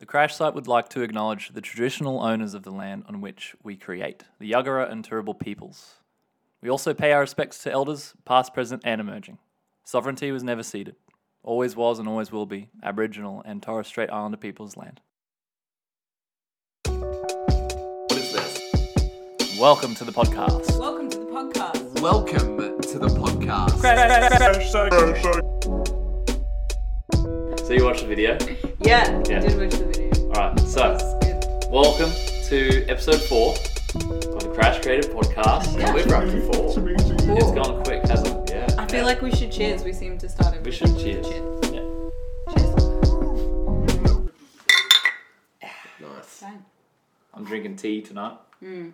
The crash site would like to acknowledge the traditional owners of the land on which we create, the Yuggera and Turrbal peoples. We also pay our respects to elders, past, present, and emerging. Sovereignty was never ceded, always was and always will be Aboriginal and Torres Strait Islander peoples' land. What is this? Welcome to the podcast. Welcome to the podcast. Welcome to the podcast. So you watched the video? Yeah, Yeah. I did watch the video. Alright, so welcome to episode four of the Crash Creative Podcast. Yeah. We're up to four. It's gone quick, hasn't it? Yeah. I feel like we should cheers. We seem to start every We should cheers. Yeah. Cheers. Nice. Fine. I'm drinking tea tonight. Hmm.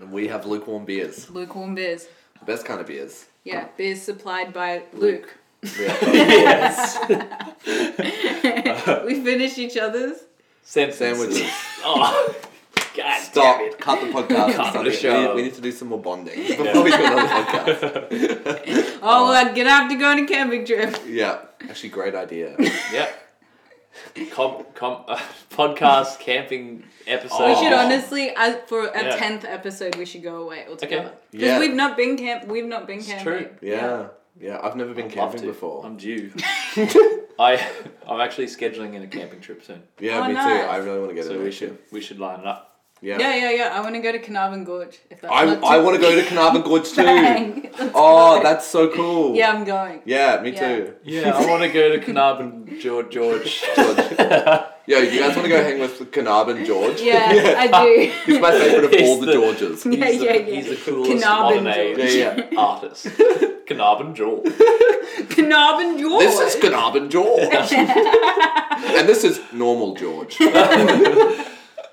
And we have lukewarm beers. Lukewarm beers. The best kind of beers. Yeah, beers supplied by Luke. Yeah. yes. we finish each other's. Same sandwiches. Oh, God Stop. damn it. Cut the podcast. Cut Stop the it. show. We, we need to do some more bonding before we do another podcast. Oh, I'm gonna have to go on a camping trip. Yeah. Actually, great idea. Yep. Com, com, uh, podcast camping episode. We should Oh. honestly, as for a Yeah. tenth episode, we should go away altogether. Because Yeah. we've not been camp. We've not been It's camping. true. Yeah. Yeah. I've never been I'd love camping to. before. I'm due. I I'm actually scheduling in a camping trip soon, Yeah, Oh, me nice. too. I really want to get so in we there. should we should line it up. Yeah. Yeah, yeah, yeah. I want to go to Carnarvon Gorge. If that's I, not I too- want to go to Carnarvon Gorge too. Bang. Let's Oh, go. that's so cool. Yeah, I'm going. Yeah, me Yeah. too. Yeah, I want to go to Carnarvon, George. George. Yo, you guys want to go hang with Carnarvon George? Yeah, I do. He's my favorite of He's all the, the- Georges. Yeah, He's the, yeah, yeah. He's the coolest Carnarvon modern age George. Yeah, artist. Carnarvon George. Carnarvon George. This is Carnarvon George. and this is normal George.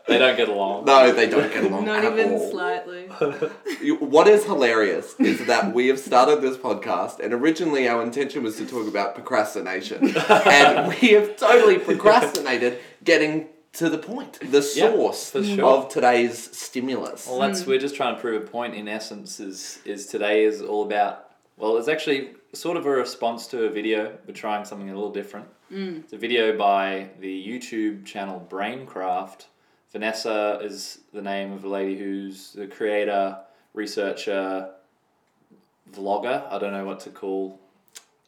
They don't get along. No, they don't get along Not at even all. slightly. You- What is hilarious is that we have started this podcast, and originally our intention was to talk about procrastination, and we have totally procrastinated getting to the point, the Yeah, source for sure. of today's stimulus. Well, that's hmm. we're just trying to prove a point. In essence, is is today is all about. Well, it's actually sort of a response to a video. We're trying something a little different. It's a video by the YouTube channel BrainCraft. Vanessa is the name of a lady who's the creator, researcher, vlogger. I don't know what to call,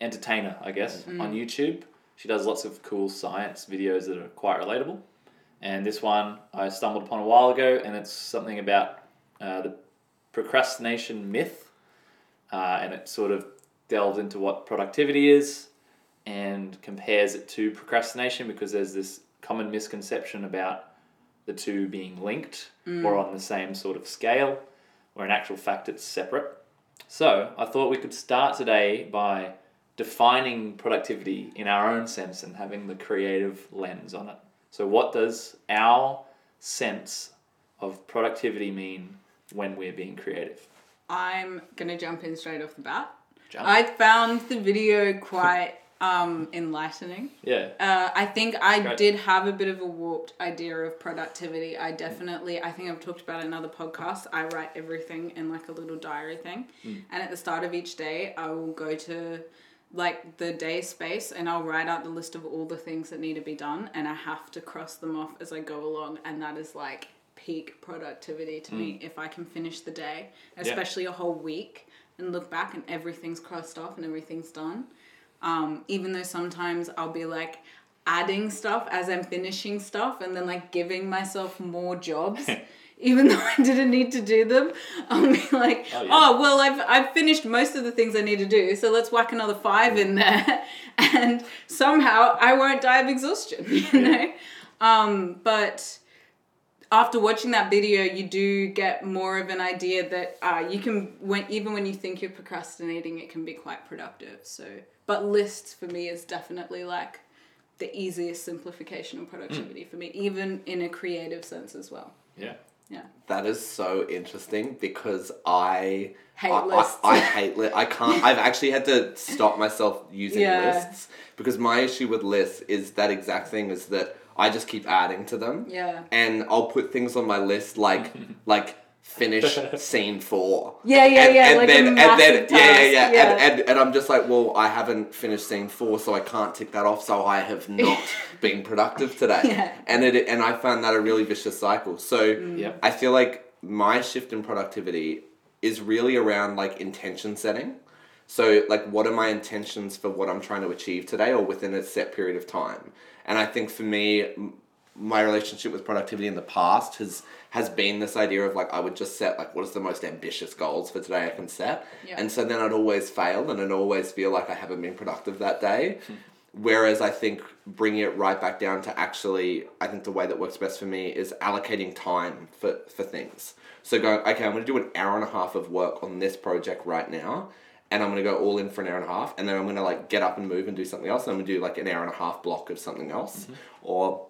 entertainer, I guess, on YouTube. She does lots of cool science videos that are quite relatable. And this one I stumbled upon a while ago, and it's something about uh, the procrastination myth. Uh, and it sort of delves into what productivity is and compares it to procrastination because there's this common misconception about the two being linked or on the same sort of scale, where in actual fact it's separate. So I thought we could start today by defining productivity in our own sense and having the creative lens on it. So, what does our sense of productivity mean when we're being creative? I'm gonna jump in straight off the bat. Jump. I found the video quite um, enlightening. Yeah. Uh, I think I Great. did have a bit of a warped idea of productivity. I definitely, I think I've talked about it in other podcasts. I write everything in like a little diary thing. And at the start of each day, I will go to like the day space and I'll write out the list of all the things that need to be done. And I have to cross them off as I go along. And that is like peak productivity to me if I can finish the day, especially a whole week, and look back and everything's crossed off and everything's done. Um, even though sometimes I'll be like adding stuff as I'm finishing stuff and then like giving myself more jobs. Even though I didn't need to do them, I'll be like, Oh, oh, well, I've, I've finished most of the things I need to do, so let's whack another five in there, and somehow I won't die of exhaustion, you know. Um, but after watching that video, you do get more of an idea that uh, you can, when even when you think you're procrastinating, it can be quite productive. So, but lists for me is definitely like the easiest simplification of productivity for me, even in a creative sense as well. Yeah. Yeah, That is so interesting because I Hate I, lists. I, I hate li- I can't. I've actually had to stop myself using Yeah. lists because my issue with lists is that exact thing is that I just keep adding to them. yeah, and I'll put things on my list like like finish scene four. Yeah, yeah, and, yeah, And like then, and massive then, yeah, yeah, yeah, yeah. And, and, and I'm just like, well, I haven't finished scene four, so I can't tick that off. So I have not been productive today. Yeah. And it, and I found that a really vicious cycle. So mm. yeah, I feel like my shift in productivity is really around like intention setting. So like, what are my intentions for what I'm trying to achieve today, or within a set period of time? And I think for me, my relationship with productivity in the past has has been this idea of like I would just set like what is the most ambitious goals for today I can set, Yeah. and so then I'd always fail and I'd always feel like I haven't been productive that day. Whereas I think bringing it right back down to actually, I think the way that works best for me is allocating time for, for things. So going, okay, I'm going to do an hour and a half of work on this project right now, and I'm going to go all in for an hour and a half, and then I'm going to like get up and move and do something else, and I'm to do like an hour and a half block of something else, mm-hmm. or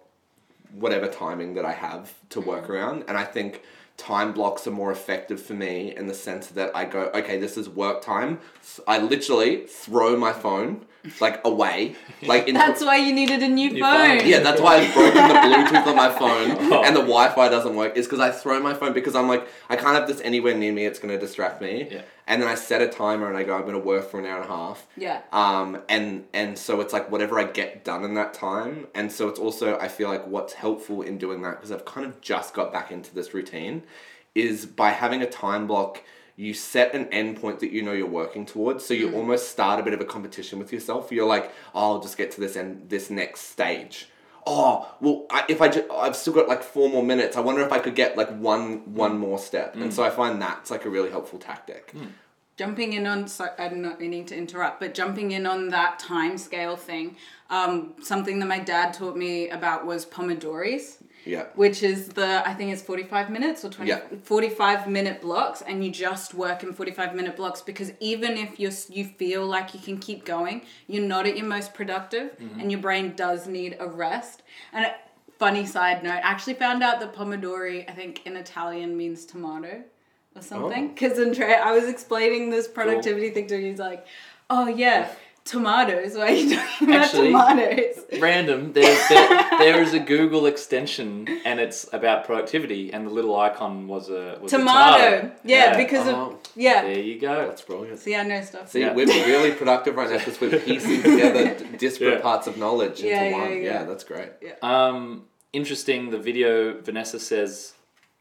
whatever timing that I have to mm-hmm. work around. And I think time blocks are more effective for me in the sense that I go, okay, this is work time. I literally throw my phone like away, like in That's why you needed a new, New phone. phone. yeah, that's why I've broken the Bluetooth on my phone Oh. and the Wi-Fi doesn't work. Is because I throw my phone because I'm like I can't have this anywhere near me. It's going to distract me. Yeah. And then I set a timer and I go I'm going to work for an hour and a half. Yeah. Um, and and so it's like whatever I get done in that time. And so it's also I feel like what's helpful in doing that because I've kind of just got back into this routine, is by having a time block. You set an endpoint that you know you're working towards, so you mm. almost start a bit of a competition with yourself. You're like, oh, I'll just get to this end, this next stage. Oh, well, I, if I ju- I've still got like four more minutes. I wonder if I could get like one one more step. And mm. so I find that's like a really helpful tactic. Mm. jumping in on so i'm not meaning to interrupt but jumping in on that time scale thing um, something that my dad taught me about was pomodoris Yeah. which is the i think it's 45 minutes or 20 Yeah. 45 minute blocks and you just work in 45 minute blocks because even if you you feel like you can keep going you're not at your most productive mm-hmm. and your brain does need a rest. And a funny side note I actually found out that pomodori i think in italian means tomato or something. Oh. Because Andrea I was explaining this productivity thing to him he's like oh yeah tomatoes why are you talking about Actually- tomatoes Random. There's there, there is a Google extension, and it's about productivity, and the little icon was a was tomato, A tomato. Yeah, because Oh. of yeah there you go. That's brilliant. See, I know stuff. See, Yeah. we're really productive right now because we're piecing together d- disparate Yeah. parts of knowledge into Yeah, yeah, one. yeah. that's great. Um, interesting. The video Vanessa says,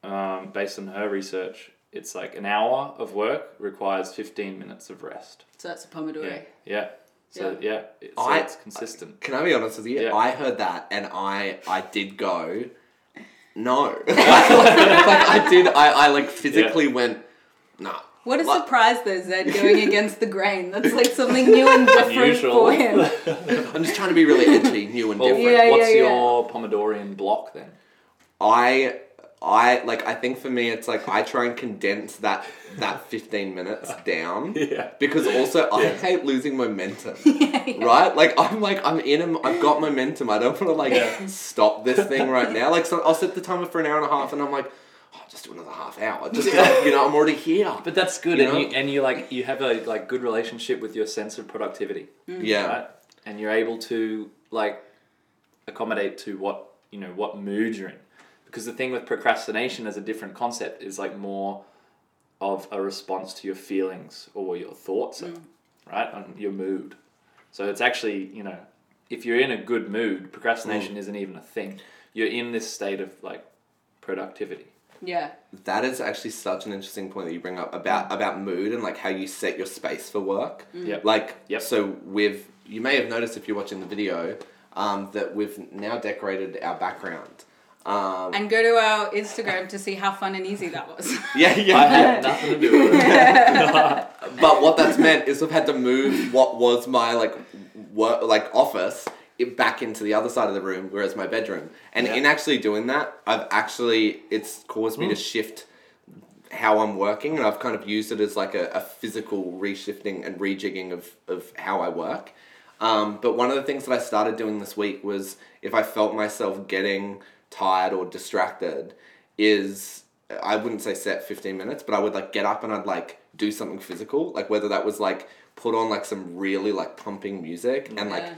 um, based on her research, it's like an hour of work requires fifteen minutes of rest. So that's a Pomodoro. Yeah. Yeah. So yeah, it- so I- it's consistent. Can I be honest with you? Yeah. I heard that and I I did go, no. like, I did. I, I like physically went, nah. What a Like- surprise though, Zed, going against the grain. That's like something new and different Unusual. for him. I'm just trying to be really edgy, new and Well, different. Yeah, what's yeah, yeah. your Pomodorian block then? I I like I think for me it's like I try and condense that that 15 minutes down. Yeah. Because also I Yeah. hate losing momentum. Right? Like I'm like I'm in a, I've got momentum. I don't want to like Yeah. stop this thing right now. Like so I'll set the timer for an hour and a half and I'm like oh, just do another half hour. Just like, you know, I'm already here. But that's good, You and know? you and you like you have a like good relationship with your sense of productivity, mm. yeah. right? And you're able to like accommodate to what you know what mood you're in, because the thing with procrastination as a different concept is like more of a response to your feelings or your thoughts, are, mm. right, on your mood. So it's actually you know if you're in a good mood, procrastination mm. isn't even a thing. You're in this state of like productivity. Yeah. That is actually such an interesting point that you bring up about mm. about mood and like how you set your space for work. Yep. Like, Yep. so we've, you may have noticed if you're watching the video, um, that we've now decorated our background. Um, And go to our Instagram to see how fun and easy that was. yeah, yeah. I yeah. had nothing to do with it. but what that's meant is I've had to move what was my like work, like office back into the other side of the room, whereas my bedroom. And Yeah. in actually doing that, I've actually it's caused me to shift how I'm working, and I've kind of used it as like a, a physical reshifting and rejigging of of how I work. Um, but one of the things that I started doing this week was if I felt myself getting tired or distracted, is I wouldn't say set 15 minutes, but I would like get up and I'd like do something physical, like whether that was like put on like some really like pumping music and like Yeah.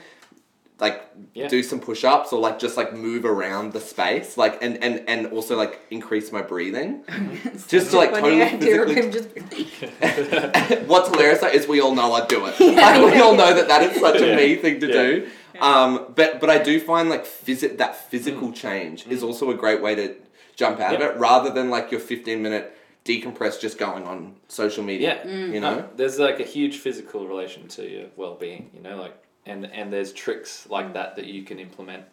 like Yeah. do some push-ups or like just like move around the space like and and and also like increase my breathing just to like totally physically just What's hilarious though is we all know I do it. Like, we all know that that is such a me thing to Yeah. do. Um, but but I do find like physi- that physical Mm. change is also a great way to jump out Yeah. of it, rather than like your fifteen minute decompress just going on social media. Yeah. Mm. You know. No, there's like a huge physical relation to your well-being, you know, like and and there's tricks like Mm. that that you can implement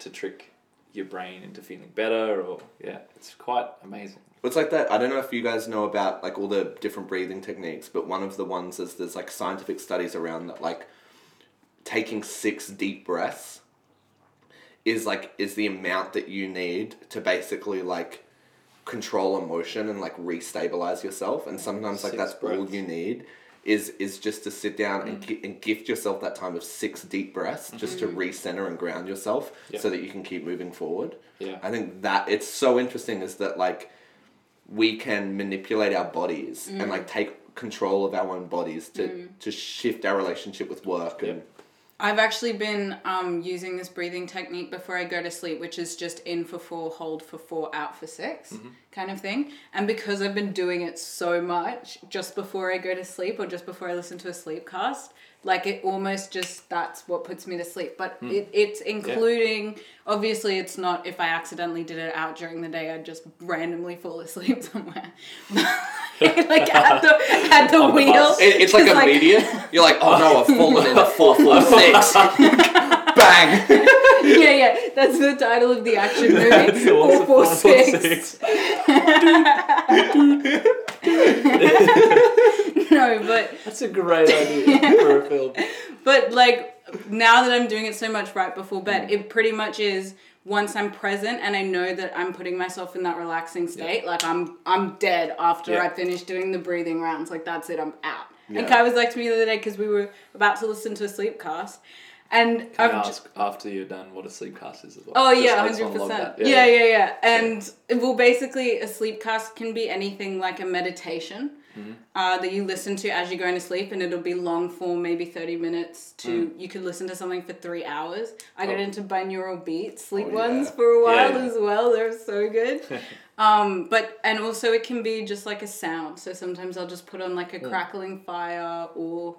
to trick your brain into feeling better or yeah, it's quite amazing. It's like that. I don't know if you guys know about like all the different breathing techniques, but one of the ones is there's like scientific studies around that like taking six deep breaths is like is the amount that you need to basically like control emotion and like restabilize yourself. And sometimes like Six that's all you need is is just to sit down and, mm. gi- and gift yourself that time of six deep breaths just to mm-hmm. recenter and ground yourself Yeah. so that you can keep moving forward. Yeah. I think that it's so interesting is that like we can manipulate our bodies and mm. like take control of our own bodies to mm. to shift our relationship with work and I've actually been um, using this breathing technique before I go to sleep, which is just in for four, hold for four, out for 6 Mm-hmm. kind of thing. And because I've been doing it so much just before I go to sleep or just before I listen to a sleep cast, like it almost just that's what puts me to sleep. But Hmm. it, it's including, obviously, it's not if I accidentally did it out during the day, I'd just randomly fall asleep somewhere. like at the, at the On the wheel. bus. It- it's like Just immediate you're like oh no I've fallen into four four six bang yeah, yeah. That's the title of the action movie. That's awesome. Four, four, six. no, but That's a great idea for a film. but like now that I'm doing it so much right before bed, mm. it pretty much is once I'm present and I know that I'm putting myself in that relaxing state, like I'm I'm dead after Yeah. I finish doing the breathing rounds. Like that's it, I'm out. And Kai was like to me the other day because we were about to listen to a sleep cast, and Can I've I ask after you're done what a sleep cast is as well? Oh yeah, hundred percent. that. Yeah, yeah, yeah. And well, basically, a sleep cast can be anything like a meditation Mm-hmm. uh, that you listen to as you're going to sleep, and it'll be long form, maybe thirty minutes. To you could listen to something for three hours. I got Mm. Oh. into binaural beats sleep Oh, yeah. ones for a while Yeah, yeah. as well. They're so good. um, but and also it can be just like a sound. So sometimes I'll just put on like Mm. a crackling fire or.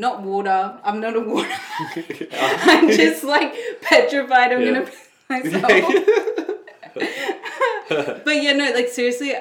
Not water. I'm not a water. I'm just like petrified. I'm Yeah. gonna myself. but yeah, no, like seriously,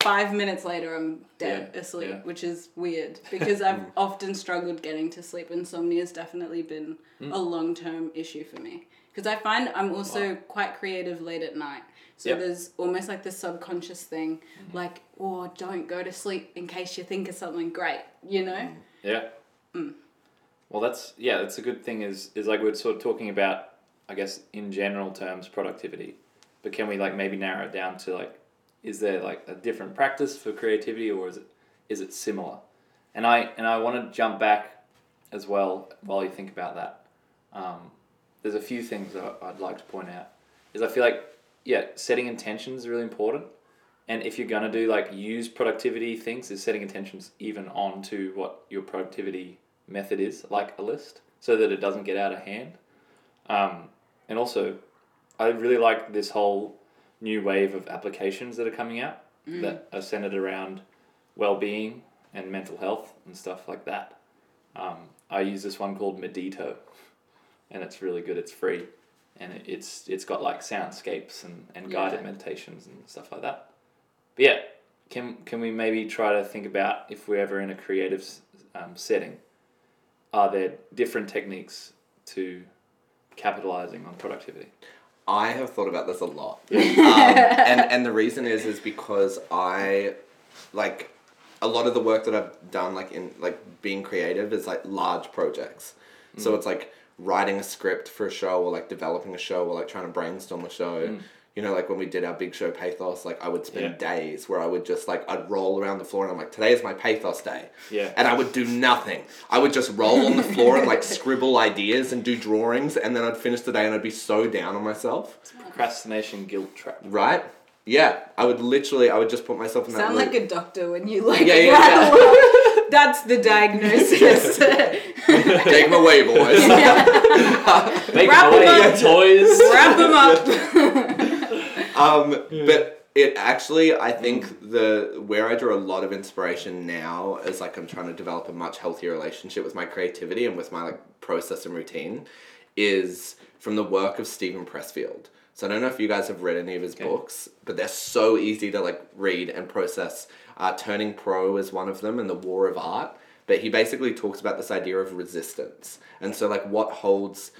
five minutes later, I'm dead Yeah, asleep, yeah. which is weird because I've often struggled getting to sleep. Insomnia has definitely been Mm. a long term issue for me because I find I'm also quite creative late at night. So Yep. Mm-hmm. there's almost like this subconscious thing, like, oh, don't go to sleep in case you think of something great, you know? Yeah. Well, that's yeah. That's a good thing. Is is like we're sort of talking about, I guess, in general terms, productivity, but can we like maybe narrow it down to like, is there like a different practice for creativity, or is it is it similar? And I and I want to jump back as well while you think about that. Um, there's a few things that I'd like to point out. Is I feel like yeah, setting intentions is really important. And if you're gonna do like use productivity things, is setting intentions even on to what your productivity method is, like a list, so that it doesn't get out of hand. Um, and also, I really like this whole new wave of applications that are coming out that are centered around well-being and mental health and stuff like that. Um, I use this one called Medito, and it's really good. It's free, and it, it's it's got like soundscapes and, and guided Yeah. meditations and stuff like that. Yeah, can can we maybe try to think about if we're ever in a creative um, setting, are there different techniques to capitalizing on productivity? I have thought about this a lot, um, and and the reason is is because I, like, a lot of the work that I've done, like in like being creative, is like large projects. So it's like writing a script for a show, or like developing a show, or like trying to brainstorm a show. You know, like when we did our big show Pathos, like I would spend Yeah. days where I would just like I'd roll around the floor and I'm like, today is my Pathos day. Yeah. And I would do nothing. I would just roll on the floor and like scribble ideas and do drawings, and then I'd finish the day and I'd be so down on myself. It's Procrastination guilt trap. Right? Yeah, I would literally, I would just put myself in that Sound loop. like a doctor when you like Yeah, yeah, rattle off. That's the diagnosis. Take them away, boys. Make Wrap 'em toy, up. toys. Wrap them up. Um, but it actually, I think the where I draw a lot of inspiration now is like I'm trying to develop a much healthier relationship with my creativity and with my like process and routine, is from the work of Steven Pressfield. So I don't know if you guys have read any of his Okay. books, but they're so easy to like read and process. Uh, Turning Pro is one of them, and The War of Art. But he basically talks about this idea of resistance, and so like what holds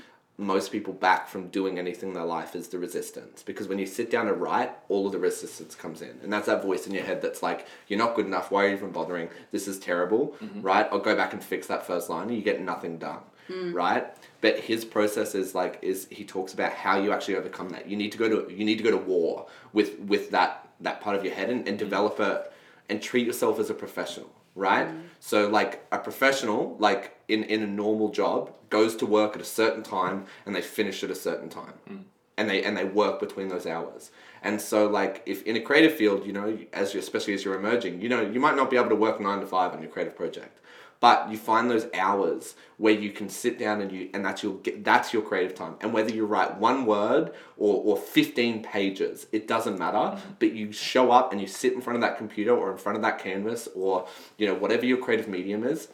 most people back from doing anything in their life is the resistance. Because when you sit down to write, all of the resistance comes in. And that's that voice in your head that's like, you're not good enough, why are you even bothering? This is terrible, mm-hmm. right? I'll go back and fix that first line and you get nothing done. Mm. Right? But his process is like is he talks about how you actually overcome that. You need to go to you need to go to war with with that that part of your head and, and mm-hmm. develop it and treat yourself as a professional, right? Mm-hmm. So like a professional, like in, in a normal job, goes to work at a certain time and they finish at a certain time. Mm. And they and they work between those hours. And so like if in a creative field, you know, as you especially as you're emerging, you know, you might not be able to work nine to five on your creative project. But you find those hours where you can sit down and you and that's your that's your creative time. And whether you write one word or, or fifteen pages, it doesn't matter. But you show up and you sit in front of that computer or in front of that canvas or you know whatever your creative medium is,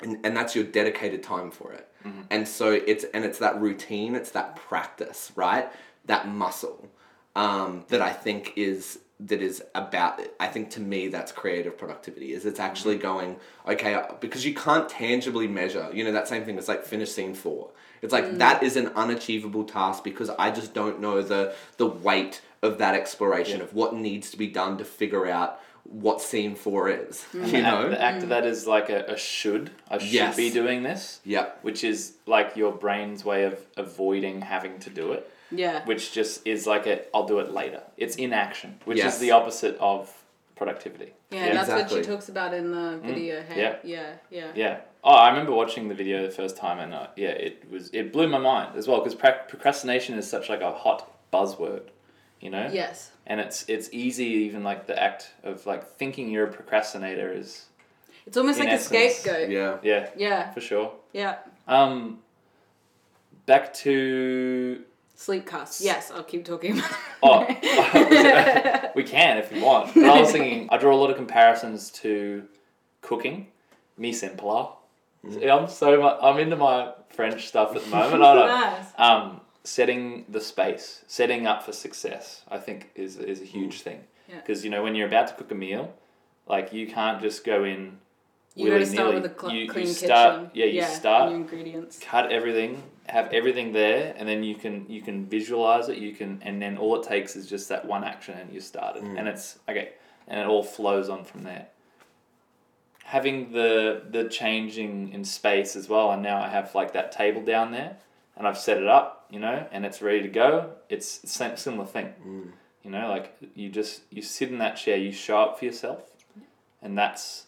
and, and that's your dedicated time for it. And so it's and it's that routine, it's that practice, right? That muscle um, that I think is that is about it. I think to me that's creative productivity. Is it's actually mm-hmm. going okay uh, because you can't tangibly measure. You know that same thing. It's like finish scene four. It's like mm. that is an unachievable task because I just don't know the the weight of that exploration Yeah. of what needs to be done to figure out what scene four is. Mm. You know. the act of mm. that is like a, a should. I should Yes. be doing this, Yep. which is like your brain's way of avoiding having to do it, yeah. which just is like a I'll do it later. It's inaction, which Yes. is the opposite of productivity. Yeah, yeah. that's what she talks about in the video. Hey? Yeah. yeah, yeah. Yeah. Oh, I remember watching the video the first time, and uh, yeah, it was it blew my mind as well because pra- procrastination is such like a hot buzzword, you know. Yes. And it's it's easy even like the act of like thinking you're a procrastinator is It's almost like essence, a scapegoat. Yeah. yeah Yeah, for sure. yeah. Um, back to Sleep cast. Yes, I'll keep talking about oh, we can if you want. But I was thinking I draw a lot of comparisons to cooking, mise en place. Yeah, I'm so much, I'm into my French stuff at the moment. I don't. Nice. Um, setting the space, setting up for success, I think is is a huge thing. Yeah. Because you know when you're about to cook a meal, like you can't just go in. You gotta start willy-nilly. with a cl- You- you start- kitchen. yeah, you and start- your ingredients. cut everything, have everything there, and then you can you can visualize it. You can, and then all it takes is just that one action, and you started, mm. and it's okay, and it all flows on from there. Having the the changing in space as well, and now I have like that table down there, and I've set it up, you know, and it's ready to go. It's same similar thing, mm. you know, like you just you sit in that chair, you show up for yourself, and that's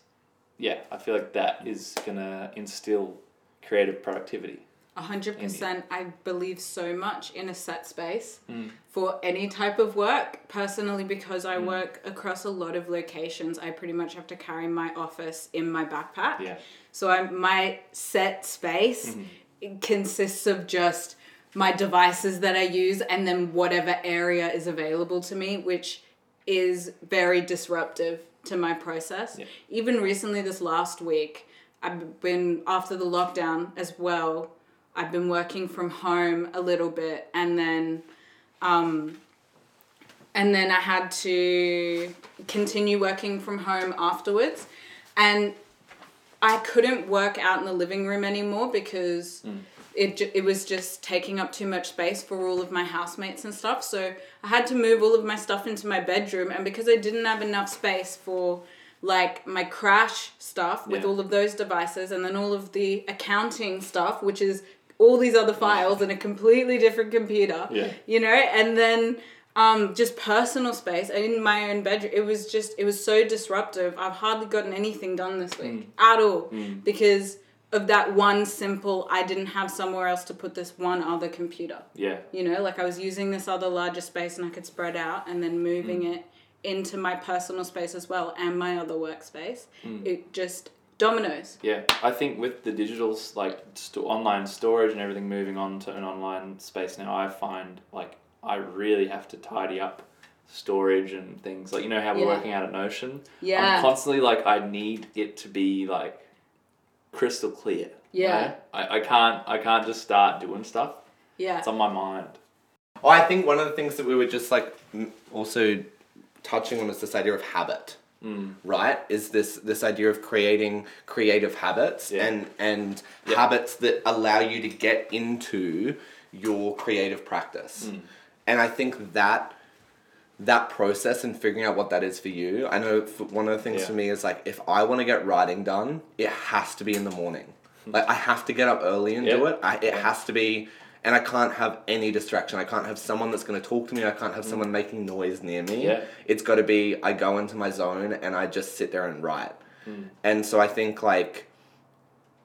yeah, I feel like that is gonna instill creative productivity. A hundred percent. I believe so much in a set space Mm. for any type of work. Personally, because I work across a lot of locations, I pretty much have to carry my office in my backpack. Yeah. So I my set space Mm-hmm. consists of just my devices that I use and then whatever area is available to me, which is very disruptive to my process. Yeah. Even recently, this last week, I've been after the lockdown as well. I've been working from home a little bit, and then, um, and then I had to continue working from home afterwards, and I couldn't work out in the living room anymore because it, it was just taking up too much space for all of my housemates and stuff. So I had to move all of my stuff into my bedroom. And because I didn't have enough space for like my crash stuff with Yeah. all of those devices and then all of the accounting stuff, which is all these other files in a completely different computer, Yeah. you know, and then um, just personal space in my own bedroom. It was just, it was so disruptive. I've hardly gotten anything done this week mm. at all mm. because of that one simple, I didn't have somewhere else to put this one other computer. Yeah. You know, like I was using this other larger space and I could spread out and then moving mm. it into my personal space as well and my other workspace. It just Dominoes. Yeah, I think with the digital like sto- online storage and everything moving on to an online space now, I find like I really have to tidy up storage and things like you know how we're Yeah. working out at Notion. Yeah. I'm constantly like I need it to be like crystal clear. you Yeah. know? I, I can't I can't just start doing stuff. Yeah. It's on my mind. Oh, I think one of the things that we were just like also touching on is this idea of habit. Mm. Right? Is this this idea of creating creative habits Yeah. and and Yeah. habits that allow you to get into your creative practice. Mm. And I think that that process and figuring out what that is for you. I know one of the things Yeah. for me is like if I want to get writing done, it has to be in the morning. Like I have to get up early and do it. I, it has to be, and I can't have any distraction. I can't have someone that's going to talk to me. I can't have someone making noise near me. Yeah. It's got to be I go into my zone and I just sit there and write. Hmm. And so I think like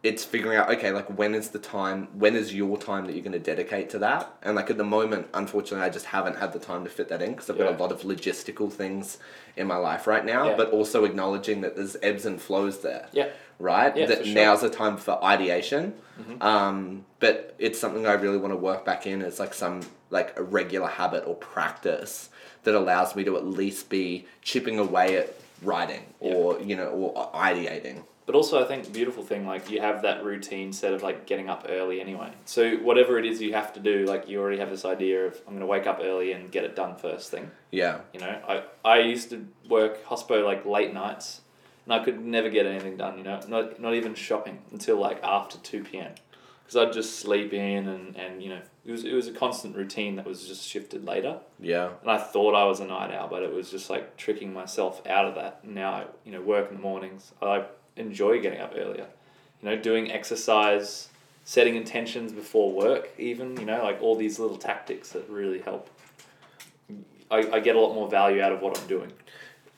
it's figuring out okay like when is the time when is your time that you're going to dedicate to that and like at the moment unfortunately i just haven't had the time to fit that in because i've got a lot of logistical things in my life right now Yeah. but also acknowledging that there's ebbs and flows there Yeah. right Yeah, that sure. now's the time for ideation Mm-hmm. um, but it's something i really want to work back in as like some like a regular habit or practice that allows me to at least be chipping away at writing Yeah. or you know or ideating But also, I think beautiful thing, like you have that routine set of like getting up early anyway. So whatever it is you have to do, like you already have this idea of I'm gonna wake up early and get it done first thing. yeah You know, I I used to work hospo like late nights, and I could never get anything done. You know, not not even shopping until like after two p.m. Because I'd just sleep in and, and you know it was it was a constant routine that was just shifted later. yeah And I thought I was a night owl, but it was just like tricking myself out of that. Now I, you know, work in the mornings. I enjoy getting up earlier. You know, doing exercise, setting intentions before work, even, you know, like all these little tactics that really help. I, I get a lot more value out of what I'm doing.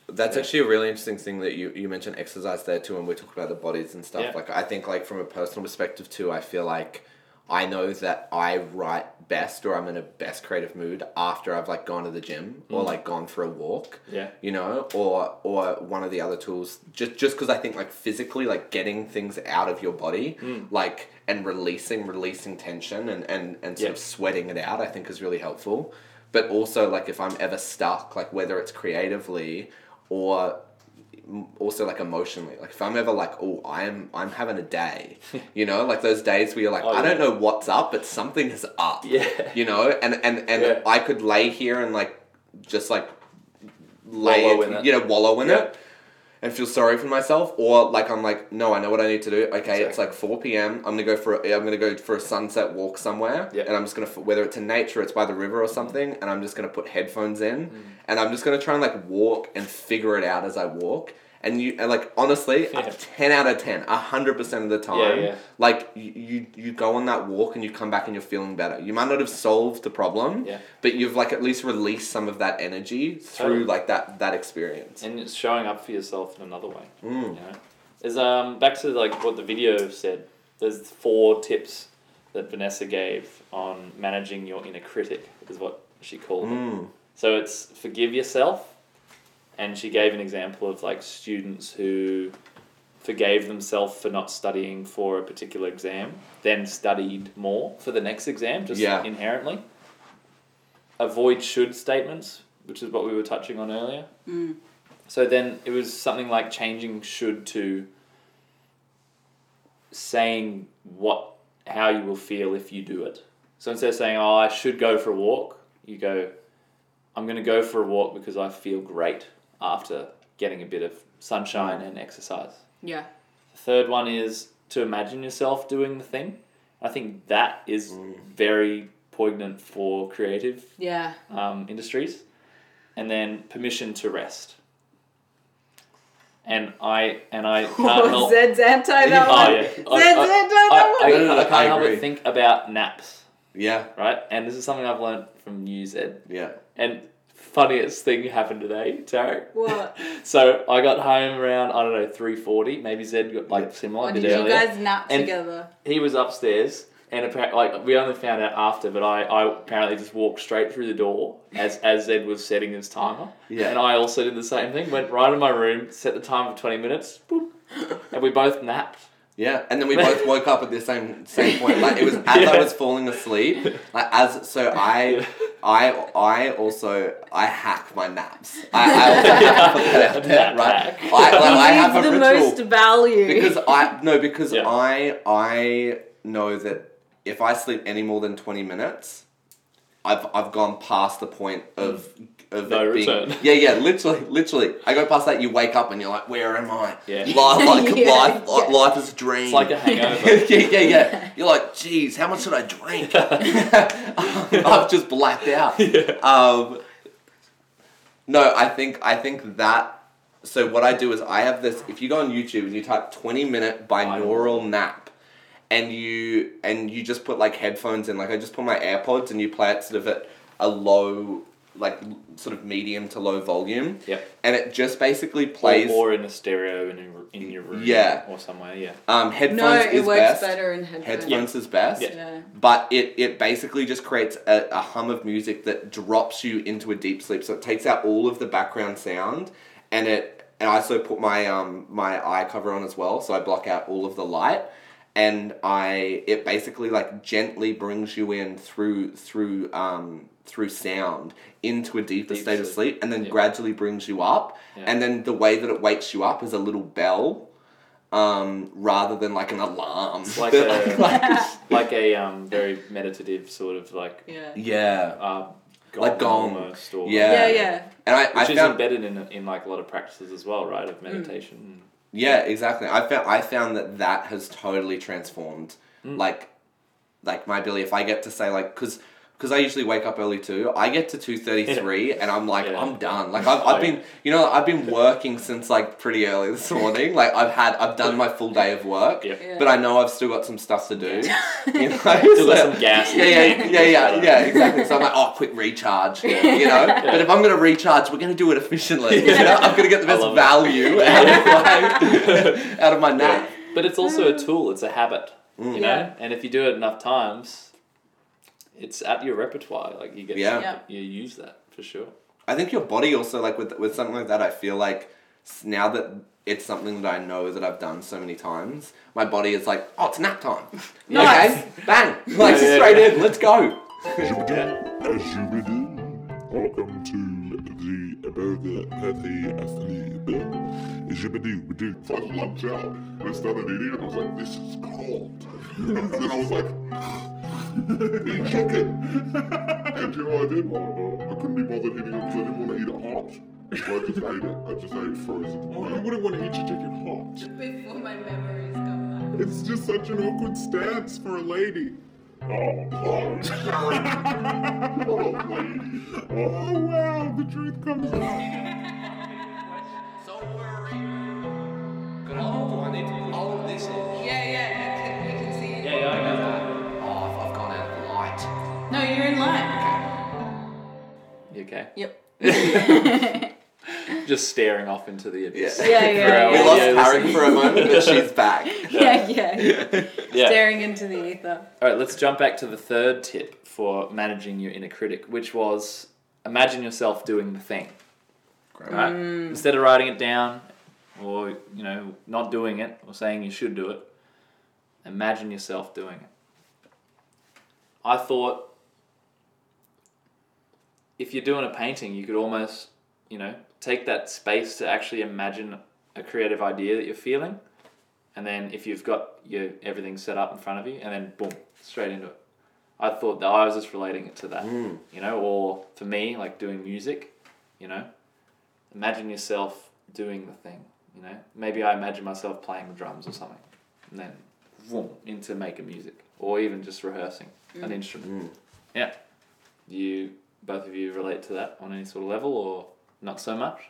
That's Yeah. actually a really interesting thing that you, you mentioned exercise there too, and we talk about the bodies and stuff. Yeah. Like I think like from a personal perspective too, I feel like I know that I write best or I'm in a best creative mood after I've like gone to the gym or Mm. like gone for a walk. Yeah. You know, or or one of the other tools, just just because I think like physically, like getting things out of your body, Mm. like and releasing releasing tension and and and sort Yeah. of sweating it out, I think is really helpful. But also like if I'm ever stuck, like whether it's creatively or also like emotionally like if i'm ever like oh i'm i'm having a day you know like those days where you're like Oh, i yeah. don't know what's up but something is up Yeah. you know and and and Yeah. i could lay here and like just like lay Wallow it, in it. you know wallow in Yeah. it and feel sorry for myself or like i'm like no i know what i need to do okay it's like 4 p.m i'm gonna go for a, i'm gonna go for a sunset walk somewhere Yeah. and i'm just gonna whether it's in nature it's by the river or something and i'm just gonna put headphones in Mm. and i'm just gonna try and like walk and figure it out as i walk and you and like honestly Yeah. 10 out of 10 100% of the time yeah. yeah. like you, you go on that walk and you come back and you're feeling better you might not have solved the problem Yeah. but you've like at least released some of that energy through Totally. like that that experience And it's showing up for yourself in another way. Mm. You know, there's um back to like what the video said. There's four tips that Vanessa gave on managing your inner critic. Is what she called it. Mm. So it's forgive yourself, and she gave an example of like students who forgave themselves for not studying for a particular exam, then studied more for the next exam, just Yeah. inherently. Avoid should statements, which is what we were touching on earlier. Mm. So then it was something like changing should to saying what how you will feel if you do it. So instead of saying, "Oh, I should go for a walk," you go, "I'm going to go for a walk because I feel great after getting a bit of sunshine and exercise." Yeah. The third one is to imagine yourself doing the thing. I think that is very poignant for creative Yeah. um, industries, and then permission to rest. And I and I can't help. Zed's anti that Oh, one. yeah. Zed's I- I- anti that I, one. No, no, no, I can't I help agree. but think about naps, yeah right? And this is something I've learned from you, Zed. yeah And funniest thing happened today, Tarek. What? So I got home around I don't know three forty. Maybe Zed got like similar. Or a did bit you earlier. guys nap And- together? he was upstairs and apparently like we only found out after but I, I apparently just walked straight through the door as as Zed was setting his timer Yeah. and I also did the same thing went right in my room set the time for 20 minutes boop, and we both napped. Yeah, and then we both woke up at the same same point. Like it was as I was falling asleep. Like as so I I I also I hack my naps. I, I also have to put that out there, Nap right? hack. I, like, I have a the ritual most value. because I no because Yeah. I I know that if I sleep any more than twenty minutes, I've I've gone past the point of of No it being return. yeah yeah literally literally I go past that you wake up and you're like where am I Yeah. life like Yeah, life yeah. life is a dream It's like a hangover. yeah, yeah, yeah. You're like, geez, how much did I drink? I've just blacked out. Um, no, I think I think that. So what I do is I have this. If you go on YouTube and you type twenty minute binaural nap, and you and you just put like headphones in, like I just put my AirPods and you play it sort of at a low, like sort of medium to low volume, Yep. and it just basically Or, plays. or in a stereo in your, in your room. Yeah. Or somewhere, yeah. um, headphones no, it is works best. better in headphones. Headphones is best. Yeah. Yeah. but it, it basically just creates a, a hum of music that drops you into a deep sleep. So it takes out all of the background sound, and it and I also put my um my eye cover on as well, so I block out all of the light, and I it basically like gently brings you in through through um through sound into a deeper Deep state of sleep. sleep, and then Yeah. gradually brings you up, Yeah. and then the way that it wakes you up is a little bell. Um, rather than like an alarm. It's like a- like- Like a um, very meditative sort of like Yeah. yeah. uh, gong Like gong. almost. Or, Yeah. Yeah, yeah. And I, I Which is found embedded in, in like a lot of practices as well, right? Mm. Of meditation. Yeah exactly. I found I found that that has totally transformed Mm. like like my ability. If I get to say like because because I usually wake up early too. I get to two thirty three and I'm like Yeah. I'm done. Like I've, I've been you know I've been working since like pretty early this morning. Like I've had I've done my full day of work. Yep. Yeah. But I know I've still got some stuff to do. You know? Still got some gas. in Yeah, yeah, yeah, yeah, yeah, exactly. So I'm like, oh, quick recharge, you know. But if I'm gonna recharge, we're gonna do it efficiently. You know, I'm gonna get the best love it. value out of my out of my nap. But it's also a tool. It's a habit. Mm. You know, Yeah. and if you do it enough times, it's at your repertoire. Like you get, Yeah. Yeah. you use that for sure. I think your body also like with with something like that. I feel like now that it's something that I know that I've done so many times, my body is like, oh, it's nap time. Nice. Okay, bang, like Yeah, yeah, straight yeah. in. Let's go. Welcome to the Burger Patty Athlete. Jibidoo, So I was lunch out and I started eating it. I was like, this is cold. then I was like, eat chicken. and you know what I did? I couldn't be bothered eating it because I didn't want to eat it hot. So I just ate it. I just ate it frozen. Oh, you wouldn't want to eat your chicken hot. Before my memories come back. It's just such an awkward stance for a lady. Oh, oh, sorry. oh, lady. Oh, wow, the truth comes out. Don't worry. Oh, this is. Yeah, yeah. You can, you can see it. Yeah, yeah, I know. Oh, No, you're in line. You okay? Yep. Just staring off into the abyss. Yeah. Yeah, yeah, For We lost audio Harry for a moment, but she's back. yeah, yeah. Yeah. Staring into the ether. All right, let's jump back to the third tip for managing your inner critic, which was imagine yourself doing the thing. Great. Right? Mm. Instead of writing it down or, you know, not doing it or saying you should do it, imagine yourself doing it. I thought if you're doing a painting, you could almost, you know, take that space to actually imagine a creative idea that you're feeling. And then if you've got your everything set up in front of you, and then boom, straight into it. I thought that I was just relating it to that, Mm. you know, or for me, like doing music, you know, imagine yourself doing the thing, you know. Maybe I imagine myself playing the drums or something, and then boom, into making music, or even just rehearsing an instrument. Mm. Yeah. You both of you relate to that on any sort of level, or not so much?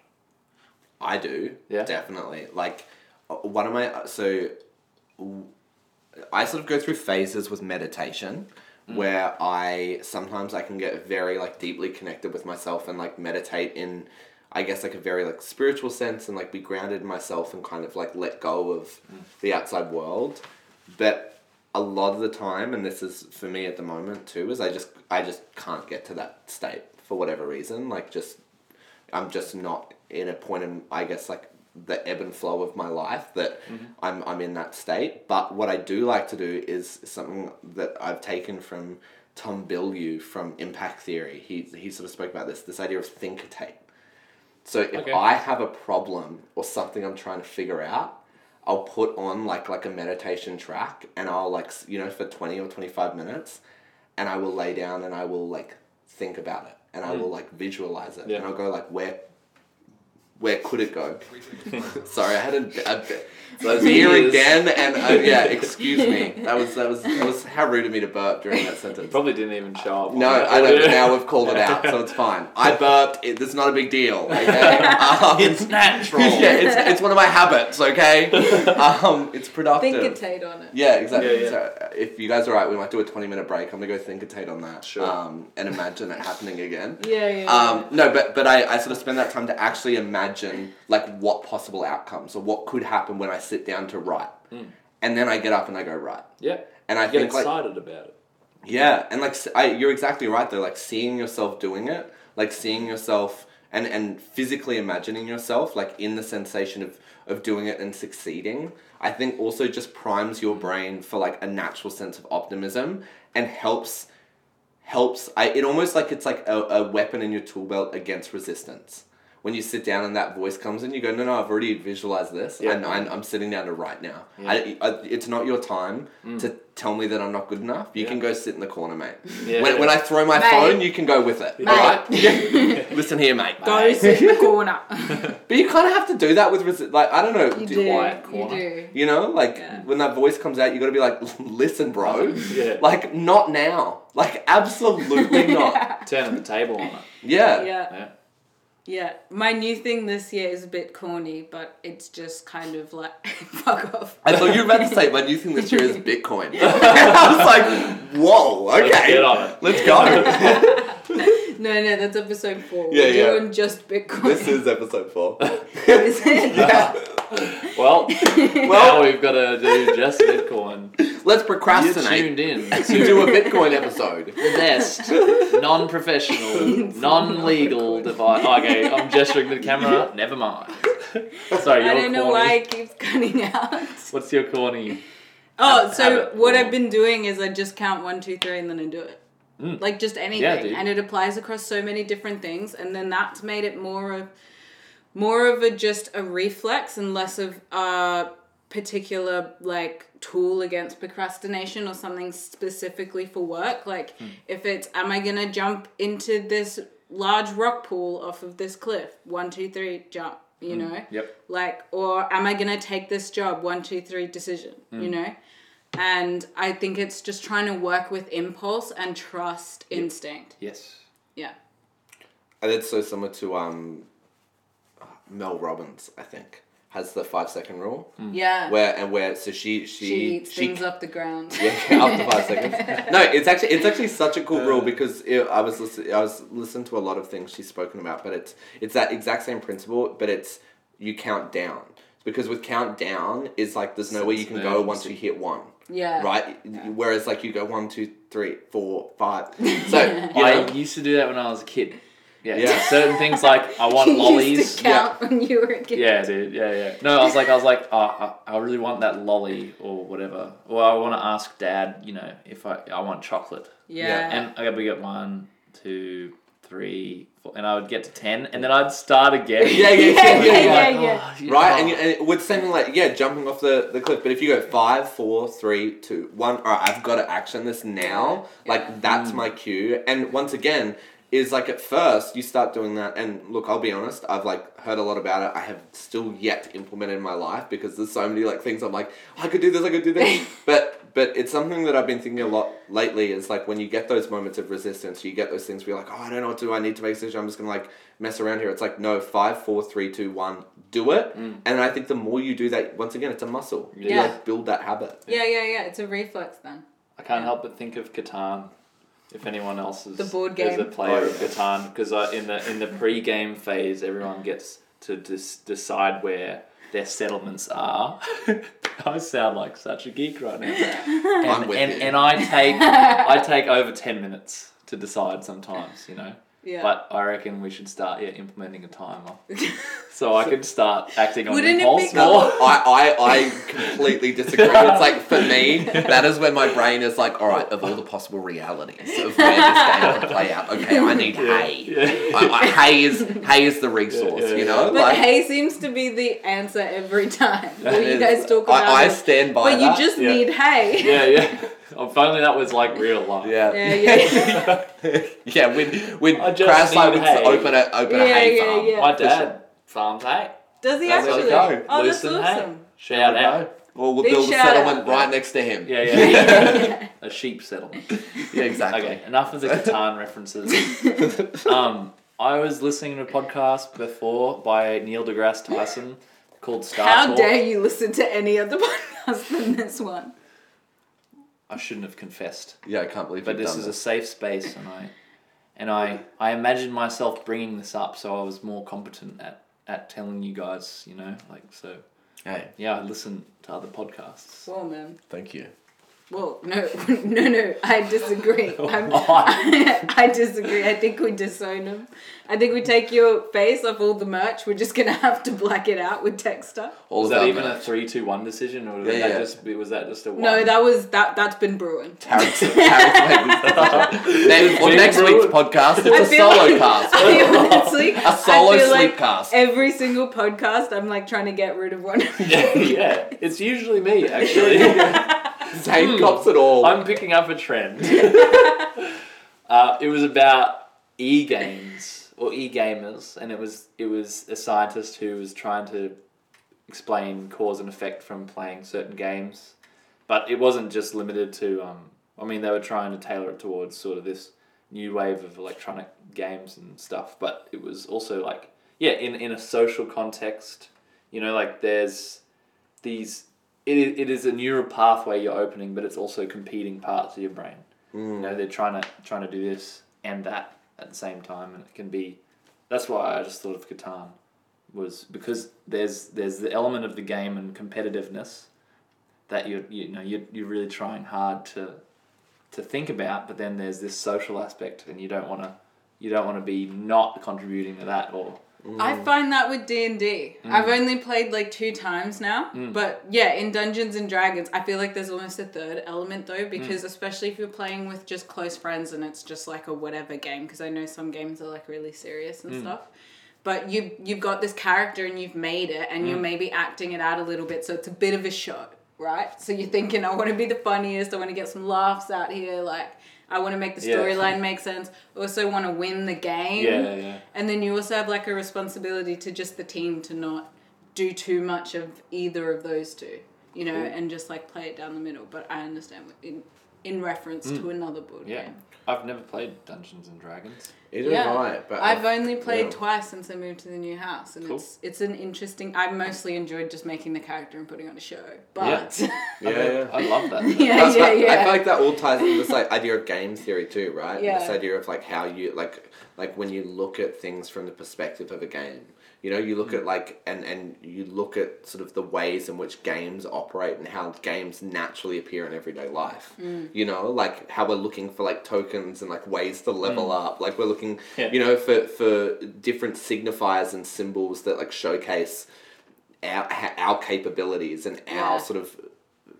I do. Yeah. Definitely. Like, uh, one of my uh, so I sort of go through phases with meditation mm. where I sometimes I can get very like deeply connected with myself and like meditate in I guess like a very like spiritual sense and like be grounded in myself and kind of like let go of mm. the outside world. But a lot of the time and this is for me at the moment too is I just I just can't get to that state for whatever reason like just I'm just not in a point in I guess like the ebb and flow of my life that mm-hmm. I'm I'm in that state. But what I do like to do is something that I've taken from Tom Bilyeu from Impact Theory. He he sort of spoke about this this idea of thinkitate. So if Okay. I have a problem or something I'm trying to figure out, I'll put on like like a meditation track and I'll like you know for 20 or 25 minutes and I will lay down and I will like think about it and I hmm. will like visualize it Yeah. and I'll go like where where could it go? Sorry, I had a, a Those beer ears. again and uh, yeah, excuse me. That was that was that was how rude of me to burp during that sentence. Probably didn't even show up. No, I don't. Now we've called it out, so it's fine. I burped. It, it's not a big deal. Okay. Um, It's natural. yeah, it's, it's one of my habits. Okay. Um, it's productive. Thinkitate on it. Yeah, exactly. Yeah, yeah. So uh, if you guys are right, we might do a twenty minute break. I'm gonna go thinkitate on that. Sure. Um, and imagine it happening again. Yeah, yeah. Um, no, but but I, I sort of spend that time to actually imagine like what possible outcomes or what could happen when I sit down to write, hmm. and then I get up and I go write. Yeah. And I Get think like excited about it. yeah, and like I, you're exactly right though. Like seeing yourself doing it, like seeing yourself and and physically imagining yourself like in the sensation of of doing it and succeeding. I think also just primes your hmm. brain for like a natural sense of optimism and helps helps. I it almost like it's like a, a weapon in your tool belt against resistance. When you sit down and that voice comes in, you go, no, no, I've already visualized this. Yeah. and I'm, I'm sitting down to write now. Yeah. I, I, it's not your time mm. to tell me that I'm not good enough. You Yeah. can go sit in the corner, mate. Yeah. When, when I throw my Mate. phone, you can go with it. Mate. All right? Listen here, mate. Go sit in the corner. But you kind of have to do that with resi- like I don't know. You do- do. quiet You do. You know, like Yeah. when that voice comes out, you got to be like, listen, bro. Yeah. Like not now. Like absolutely not. Turning the table on it. Yeah. Yeah. Yeah. Yeah, my new thing this year is a bit corny, but it's just kind of like fuck off. I thought you were about to say my new thing this year is Bitcoin. I was like, whoa, okay, Let's get on it. let's go. No, no, that's episode four. Yeah, We're yeah. doing just Bitcoin. this is episode four. Is it? yeah. Well, Well- now we've got to do just Bitcoin. Let's procrastinate. You're tuned in to to do a Bitcoin episode. the best non-professional, non-legal device. Okay, I'm gesturing to the camera. Never mind. Sorry, I you're don't know why it keeps cutting out. What's your corny? Oh, Hab- so habit what I've been doing is I just count one, two, three, and then I do it. Mm. Like just anything, Yeah, and it applies across so many different things, and then that's made it more of, more of a just a reflex and less of a particular like tool against procrastination or something specifically for work. Like Hmm. if it's, am I gonna jump into this large rock pool off of this cliff? One, two, three, jump. You know Hmm. Yep. like or am i going to take this job one two three decision Hmm. you know and i think it's just trying to work with impulse and trust instinct Yes. yeah And it's so similar to um, Mel Robbins, I think, has the five second rule. Mm. yeah Where and where so she she she eats things up the ground Yeah, up to five seconds. No, it's actually it's actually such a cool rule because it, I was listen, I was listening to a lot of things she's spoken about, but it's it's that exact same principle, but it's you count down because with count down is like there's no way you can go once you hit one, yeah right? Whereas like you go one, two, three, four, five. So you I used to do that when I was a kid. Yeah. Yeah. Certain things like I want you lollies. used to count when you were a kid Yeah, dude. Yeah, yeah. No, I was like, I was like, oh, I, I really want that lolly or whatever. Or I want to ask dad, you know, if I I want chocolate. yeah, And I got to get one, two, three, four, and I would get to ten, and then I'd start again. yeah, yeah, yeah, Yeah, yeah, yeah, yeah. yeah. Oh, you Right, and, you, and with something like yeah, jumping off the, the cliff. But if you go five, four, three, two, one, all right, I've got to action this now. Yeah. Like that's mm. my cue. And once again, is like at first you start doing that. And look, I'll be honest, I've like heard a lot about it. I have still yet to implement it in my life because there's so many like things I'm like "Oh, I could do this, I could do this. but but it's something that I've been thinking a lot lately. Is like when you get those moments of resistance, you get those things where you're like, oh, I don't know what to do. I need to make a decision. I'm just gonna like mess around here. It's like no, five, four, three, two, one, do it. Mm. And I think the more you do that, once again, it's a muscle. You Yeah. like build that habit. yeah yeah yeah it's a reflex then I can't help but think of Catan. If anyone else is The board is a player Oh, of yeah. Catan, because in the in the pre-game phase, everyone gets to dis- decide where their settlements are. I sound like such a geek right now. I'm And, with and, you. and I take I take over ten minutes to decide sometimes. You know, Yeah. But I reckon we should start yeah implementing a timer, so I could start acting on Wouldn't impulse be more. I, I, I completely disagree. It's like for me, that is when my brain is like, all right, of all the possible realities of where this game could play out, okay, I need hay. Yeah. I, I, hay is hay is the resource, Yeah, yeah, you know. But like, hay seems to be the answer every time. That When you guys talk about I, I stand by But you just Yeah. need hay. yeah, yeah. If only that was like real life. yeah, Yeah, yeah. yeah. When when I just Crash like need would hay. open a open a Yeah, hay yeah, farm. yeah. My For dad sure. farms hay. Does he That's actually? what it go. Oh, that's Lucerne hay. awesome. Shout There we out. go. Well, we'll Big build a shout settlement out. right next to him. Yeah, yeah. a sheep settlement. Yeah, exactly. Okay, enough of the Catan references. Um, I was listening to a podcast before by Neil deGrasse Tyson called Star How Talk. dare you listen to any other podcast than this one? I shouldn't have confessed, Yeah, I can't believe but this done is a safe space, and I, and I, I imagined myself bringing this up so I was more competent at at telling you guys, you know, like so. Hey, Yeah, I listen to other podcasts. Well, man. thank you. Well, no, no, no. I disagree. I'm, I, I disagree. I think we disown them. I think we take your face off all the merch. We're just gonna have to black it out with Texta. All Was that our even a merch. three, two, one decision, or Yeah, was that yeah. just was that just a one? No, that was that. That's been brewing. Tarek's, Tarek's made this. Next, well, next week's podcast, it's a solo like- cast. I honestly, A solo I feel sleep like cast. Every single podcast, I'm like trying to get rid of one. yeah, yeah, it's usually me actually. Same cops at all. I'm picking up a trend. uh, it was about e games or e gamers, and it was it was a scientist who was trying to explain cause and effect from playing certain games, but it wasn't just limited to. Um, I mean, they were trying to tailor it towards sort of this new wave of electronic games and stuff, but it was also like yeah, in in a social context, you know, like there's these it, it is a neural pathway you're opening, but it's also competing parts of your brain. You know, mm. they're trying to trying to do this and that at the same time, and it can be. That's why I just thought of Catan, was because there's there's the element of the game and competitiveness that you you know you you're really trying hard to to think about, but then there's this social aspect, and you don't want to you don't want to be not contributing to that or I find that with D and D. Mm. I've only played like two times now, but yeah, in Dungeons and Dragons, I feel like there's almost a third element though, Mm. because especially if you're playing with just close friends and it's just like a whatever game, because I know some games are like really serious Mm. and stuff. But you you've got this character and you've made it, and Mm. you're maybe acting it out a little bit, so it's a bit of a show, right? So you're thinking, I want to be the funniest, I want to get some laughs out here, like. I want to make the Yeah. storyline make sense. Also, want to win the game. yeah yeah And then you also have like a responsibility to just the team to not do too much of either of those two, you know, and just like play it down the middle. But I understand in in reference to hmm. another board yeah. game. I've never played Dungeons and Dragons. Either Yeah, have I, but I've only played yeah. twice since I moved to the new house, and Cool. it's it's an interesting. I mostly enjoyed just making the character and putting on a show, but Yeah, yeah. I love that. yeah, That's yeah, what- yeah. I feel like that all ties into this like idea of game theory too, right? Yeah. This idea of like how you like like when you look at things from the perspective of a game. You know, you look at mm. like and and you look at sort of the ways in which games operate and how games naturally appear in everyday life. Mm. You know, like how we're looking for like tokens and like ways to level mm. up. Like we're looking, Yeah. you know, for for different signifiers and symbols that like showcase our our capabilities and Yeah. our sort of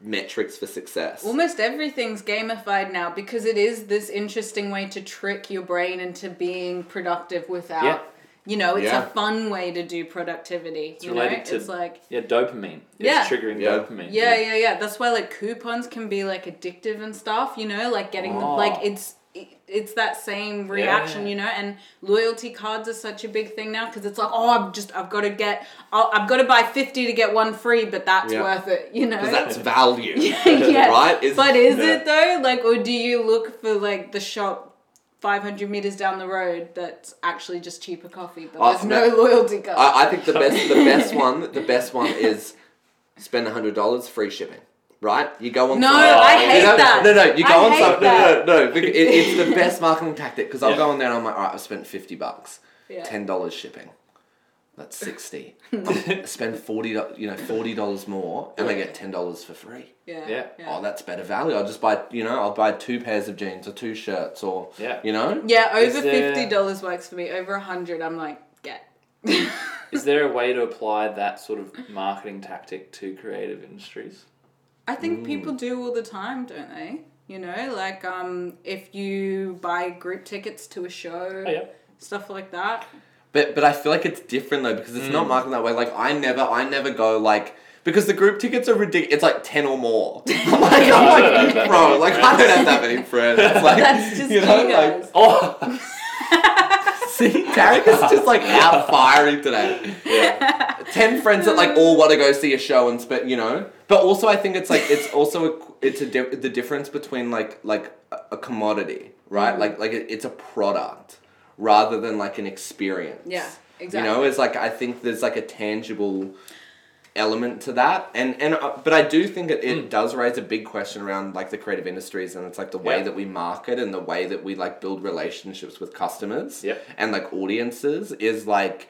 metrics for success. Almost everything's gamified now because it is this interesting way to trick your brain into being productive without, Yeah. You know, it's Yeah. a fun way to do productivity. It's you know, related to it's like yeah dopamine. It's Yeah. triggering Yeah. dopamine. yeah, yeah, yeah. That's why like coupons can be like addictive and stuff. You know, like getting them Oh. like it's it- it's that same reaction, Yeah. you know, and loyalty cards are such a big thing now because it's like, oh, I've just, I've got to get, I'll, I've got to buy 50 to get one free, but that's Yeah. worth it, you know? Because that's value. yeah. Right? Is- but is Yeah. it though? Like, or do you look for like the shop 500 meters down the road that's actually just cheaper coffee, but Oh, there's no loyalty card? I, I think the best the best one the best one is spend hundred dollars free shipping. Right? You go on No, some- I you hate know- that. No, no, you go I on something no, no, no, no, it, it's the best marketing tactic because I'll Yeah. go on there and I'm like, alright, i've spent fifty bucks. Yeah. Ten dollars shipping. That's sixty. I spend forty, you know, forty dollars more, and I get ten dollars for free. Yeah. Yeah. Oh, that's better value. I'll just buy, you know, I'll buy two pairs of jeans or two shirts or, Yeah. you know. Yeah, over there- fifty dollars works for me. Over a hundred, I'm like, get. Is there a way to apply that sort of marketing tactic to creative industries? I Mm. think people do all the time, don't they? You know, like um, if you buy group tickets to a show, Oh, yeah. stuff like that. But but I feel like it's different though because it's not marketed that way. Like I never I never go like because the group tickets are ridiculous. It's like ten or more. I'm like, I'm like bro, like I don't have that many friends. Like, That's just you, know, guys. like Oh, see, Tarek is just like out firing today. yeah. Ten friends that like all want to go see a show and spend, you know. But also, I think it's like it's also a, it's a di- the difference between like like a, a commodity, right? Mm. Like like it, it's a product rather than like an experience. Yeah, exactly. You know, it's like I think there's like a tangible element to that, and and uh, but I do think it, it does raise a big question around like the creative industries, and it's like the way Yeah. that we market and the way that we like build relationships with customers Yep. and like audiences is like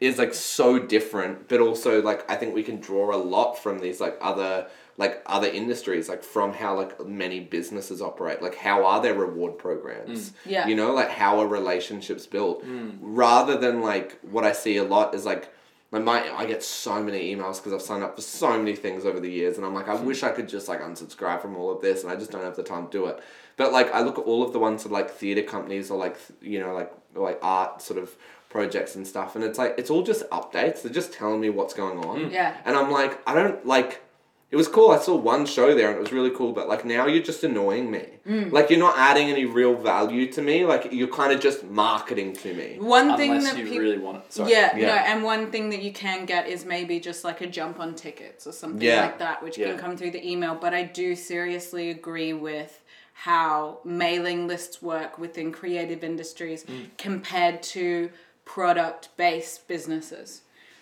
is like so different, but also like I think we can draw a lot from these like other like other industries, like from how like many businesses operate. Like how are their reward programs? Mm. Yeah. You know, like how are relationships built? Mm. Rather than like what I see a lot is like like my I get so many emails because I've signed up for so many things over the years, and I'm like, I mm. wish I could just like unsubscribe from all of this, and I just don't have the time to do it. But like, I look at all of the ones that like theater companies or like th- you know like like art sort of projects and stuff, and it's like it's all just updates. They're just telling me what's going on. Yeah. And I'm like, I don't like. It was cool. I saw one show there and it was really cool, but like now you're just annoying me. Mm. Like you're not adding any real value to me. Like you're kind of just marketing to me. One thing Unless that you people. really want it. Sorry. Yeah, Yeah. no, and one thing that you can get is maybe just like a jump on tickets or something Yeah. like that, which Yeah. can come through the email. But I do seriously agree with how mailing lists work within creative industries Mm. compared to product based businesses.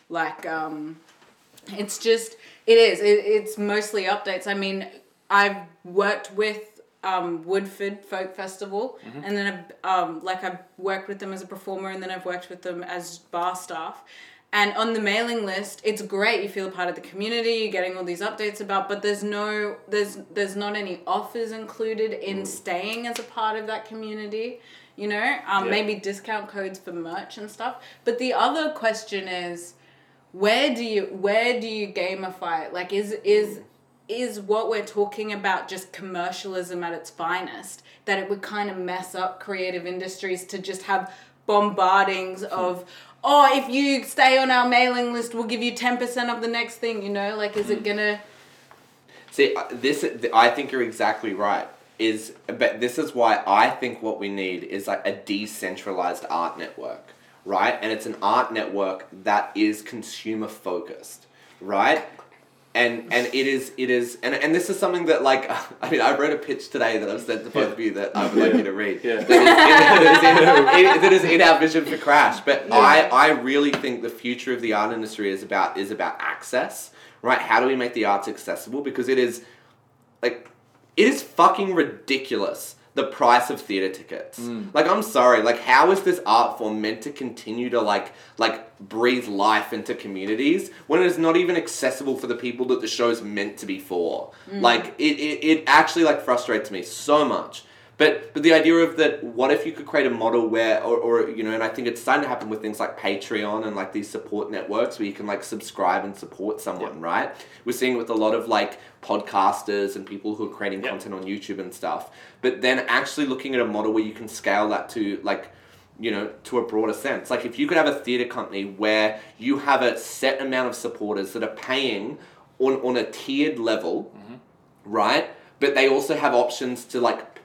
Like, um, it's just, it is, it, it's mostly updates. I mean, I've worked with um, Woodford Folk Festival, and then I've, um, like I've worked with them as a performer, and then I've worked with them as bar staff. And on the mailing list, it's great. You feel a part of the community. You're getting all these updates about, but there's no, there's, there's not any offers included in staying as a part of that community. You know, um, Yeah. maybe discount codes for merch and stuff. But the other question is, where do you where do you gamify it? Like is is is what we're talking about just commercialism at its finest? That it would kind of mess up creative industries to just have bombardings of oh if you stay on our mailing list we'll give you 10% of the next thing you know? Like is it gonna See, uh, this I think you're exactly right. Is but this is why I think what we need is like a decentralized art network, right? And it's an art network that is consumer focused, right? And and it is it is and, and this is something that like I mean I wrote a pitch today that I've sent to both of you that I would like you to read. Yeah. That is, in, that is in- that is in our vision for Crash. But I, I really think the future of the art industry is about is about access, right? How do we make the arts accessible? Because it is like it is fucking ridiculous the price of theater tickets. Mm. Like I'm sorry, like how is this art form meant to continue to like like breathe life into communities when it is not even accessible for the people that the show's meant to be for? Mm. Like it, it, it actually like frustrates me so much. But but the idea of that, what if you could create a model where, or, or you know, and I think it's starting to happen with things like Patreon and like these support networks where you can like subscribe and support someone, right? We're seeing it with a lot of like podcasters and people who are creating Yep. content on YouTube and stuff. But then actually looking at a model where you can scale that to like you know, to a broader sense. Like if you could have a theatre company where you have a set amount of supporters that are paying on, on a tiered level, mm-hmm. right? But they also have options to like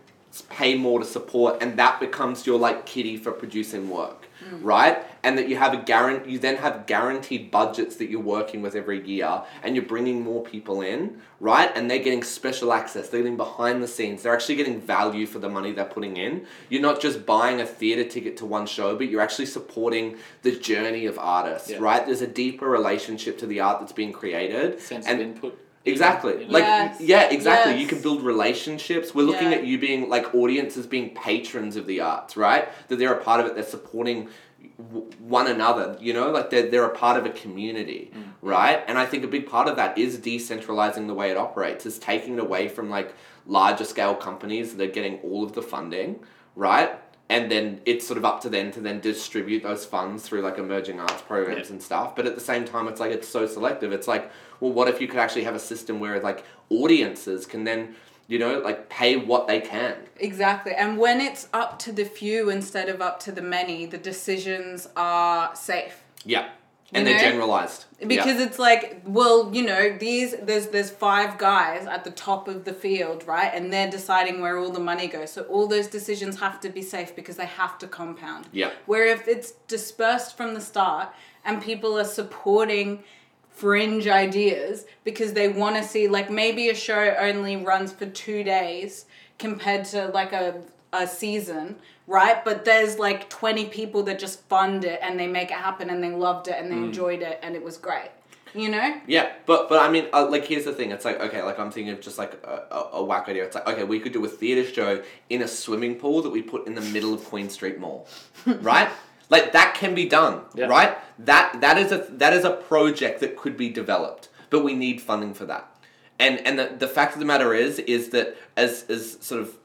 pay more to support and that becomes your like kitty for producing work right? And that you have a guarant you then have guaranteed budgets that you're working with every year and you're bringing more people in right? And they're getting special access. They're getting behind the scenes. They're actually getting value for the money they're putting in. You're not just buying a theater ticket to one show but you're actually supporting the journey of artists Yeah. right? There's a deeper relationship to the art that's being created. Sense and of input. Exactly. You know? Like Yes. yeah, exactly. You can build relationships. We're looking Yeah. at you being like audiences being patrons of the arts, right? That they're a part of it, they're supporting w- one another. You know, like they're they're a part of a community, mm. right? And I think a big part of that is decentralizing the way it operates. Is taking it away from like larger scale companies that are getting all of the funding, right? And then it's sort of up to them to then distribute those funds through like emerging arts programs Yeah. and stuff. But at the same time, it's like it's so selective. It's like, well, what if you could actually have a system where like audiences can then, you know, like pay what they can. Exactly. And when it's up to the few instead of up to the many, the decisions are safe. Yeah. And You they're generalized. Because it's like, well, you know, these there's there's five guys at the top of the field, right? And they're deciding where all the money goes. So all those decisions have to be safe because they have to compound. Yeah. Where if it's dispersed from the start and people are supporting fringe ideas because they want to see like maybe a show only runs for 2 days compared to like a a season, right? But there's like 20 people that just fund it and they make it happen and they loved it and they enjoyed it and it was great. You know? Yeah, but but I mean, uh, like here's the thing. It's like okay, like I'm thinking of just like a, a, a whack idea. It's like okay, we could do a theater show in a swimming pool that we put in the middle of Queen Street Mall, right? Like that can be done, Yeah. right? That that is a that is a project that could be developed, but we need funding for that. And and the, the fact of the matter is is that as as sort of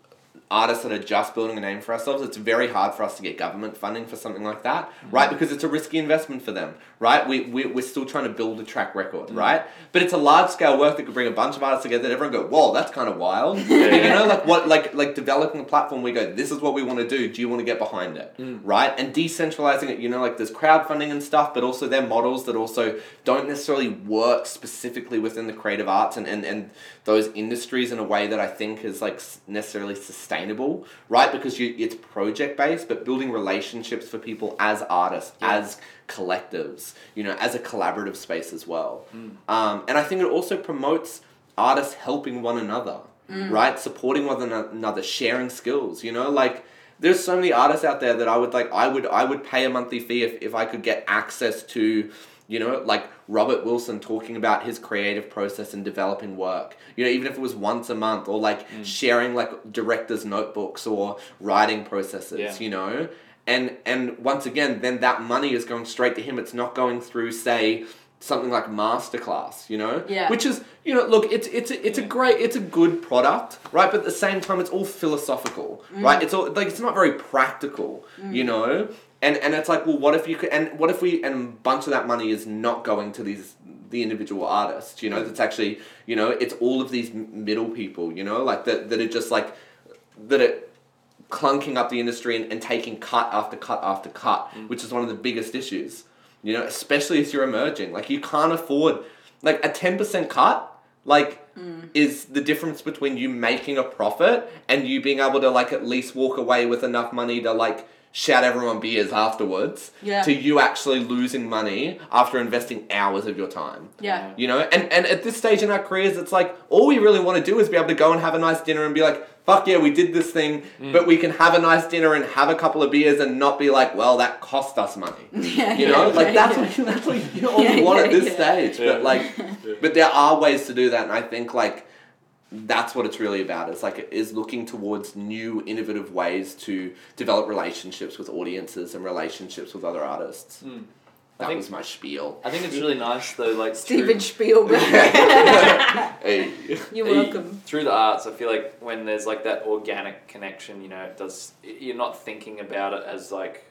artists that are just building a name for ourselves, it's very hard for us to get government funding for something like that, right? Mm-hmm. Because it's a risky investment for them, right? We, we, we're still trying to build a track record, mm. right? But it's a large scale work that could bring a bunch of artists together that everyone go, whoa, that's kind of wild. you know, like what, like, like developing a platform, we go, this is what we want to do. Do you want to get behind it, mm. right? And decentralizing it, you know, like there's crowdfunding and stuff, but also they're models that also don't necessarily work specifically within the creative arts and, and, and those industries in a way that I think is like necessarily sustainable, right? Because you it's project based, but building relationships for people as artists, as collectives, you know, as a collaborative space as well. Mm. Um, and I think it also promotes artists helping one another, mm. right? Supporting one another, sharing skills, you know, like there's so many artists out there that I would like I would I would pay a monthly fee if, if I could get access to you know like Robert Wilson talking about his creative process and developing work you know even if it was once a month or like mm. sharing like directors notebooks or writing processes Yeah. you know and and once again then that money is going straight to him. It's not going through say something like masterclass you know? Yeah. which is you know look it's it's a, it's a great it's a good product right? But at the same time it's all philosophical mm. right? It's all like it's not very practical mm. you know? And and it's like well what if you could and what if we and a bunch of that money is not going to these the individual artists you know? Mm. That's actually you know it's all of these middle people you know? Like that that are just like that are clunking up the industry and, and taking cut after cut after cut, mm. which is one of the biggest issues. You know, especially as you're emerging. Like you can't afford like a ten percent cut, like mm. is the difference between you making a profit and you being able to like at least walk away with enough money to like shout everyone beers afterwards Yeah. to you actually losing money after investing hours of your time. Yeah. You know, and, and at this stage in our careers, it's like all we really want to do is be able to go and have a nice dinner and be like, fuck yeah, we did this thing, mm. but we can have a nice dinner and have a couple of beers and not be like, well, that cost us money. Yeah. You know, yeah, like yeah, that's yeah. what you, that's what you all Yeah, want at this yeah. stage. Yeah. But like, but there are ways to do that, and I think like that's what it's really about. It's like it is looking towards new, innovative ways to develop relationships with audiences and relationships with other artists. Mm. That I think- was my spiel. I think it's really nice though, like Steven through- Spielberg. Hey. You're Hey, welcome. Through the arts, I feel like when there's like that organic connection, you know, it does. You're not thinking about it as like,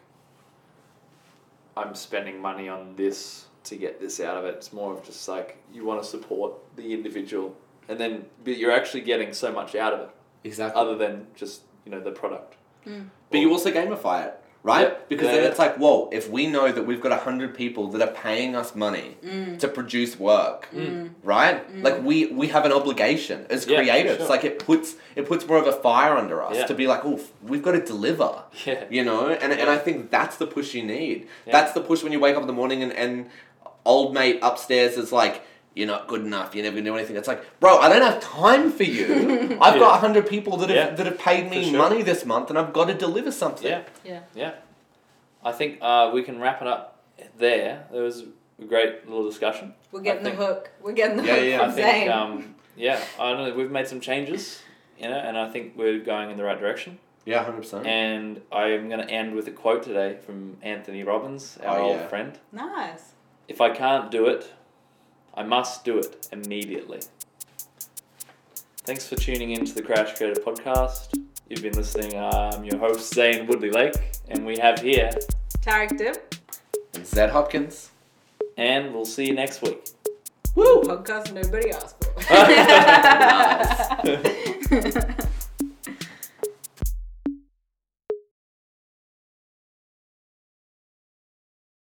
I'm spending money on this to get this out of it. It's more of just like you want to support the individual, and then but you're actually getting so much out of it, Exactly. other than just you know the product. Mm. But you also gamify it, right? Yeah. Because Yeah, then yeah. it's like, whoa, if we know that we've got a hundred people that are paying us money mm. to produce work, mm. right? Mm. Like we we have an obligation as Yeah, for creatives. sure. Like it puts it puts more of a fire under us Yeah. to be like, oh, we've got to deliver. Yeah. You know, and and I think that's the push you need. Yeah. That's the push when you wake up in the morning and, and old mate upstairs is like, you're not good enough. You're never gonna do anything. It's like, bro, I don't have time for you. I've Yeah. got hundred people that have Yeah, that have paid me sure. money this month, and I've got to deliver something. Yeah. Yeah. Yeah. I think uh, we can wrap it up there. There was a great little discussion. We're getting I the hook. We're getting the Yeah, hook yeah, from I think, um, yeah, I don't know. We've made some changes, you know, and I think we're going in the right direction. Yeah, hundred percent. And I'm going to end with a quote today from Anthony Robbins, our Oh, old friend. Nice. If I can't do it, I must do it immediately. Thanks for tuning in to the Crash Creator podcast. You've been listening. I'm your host, Zane Woodley Lake, and we have here, Tarek Dip, And Zed Hopkins. and we'll see you next week. Woo! podcast nobody asked for. Nice.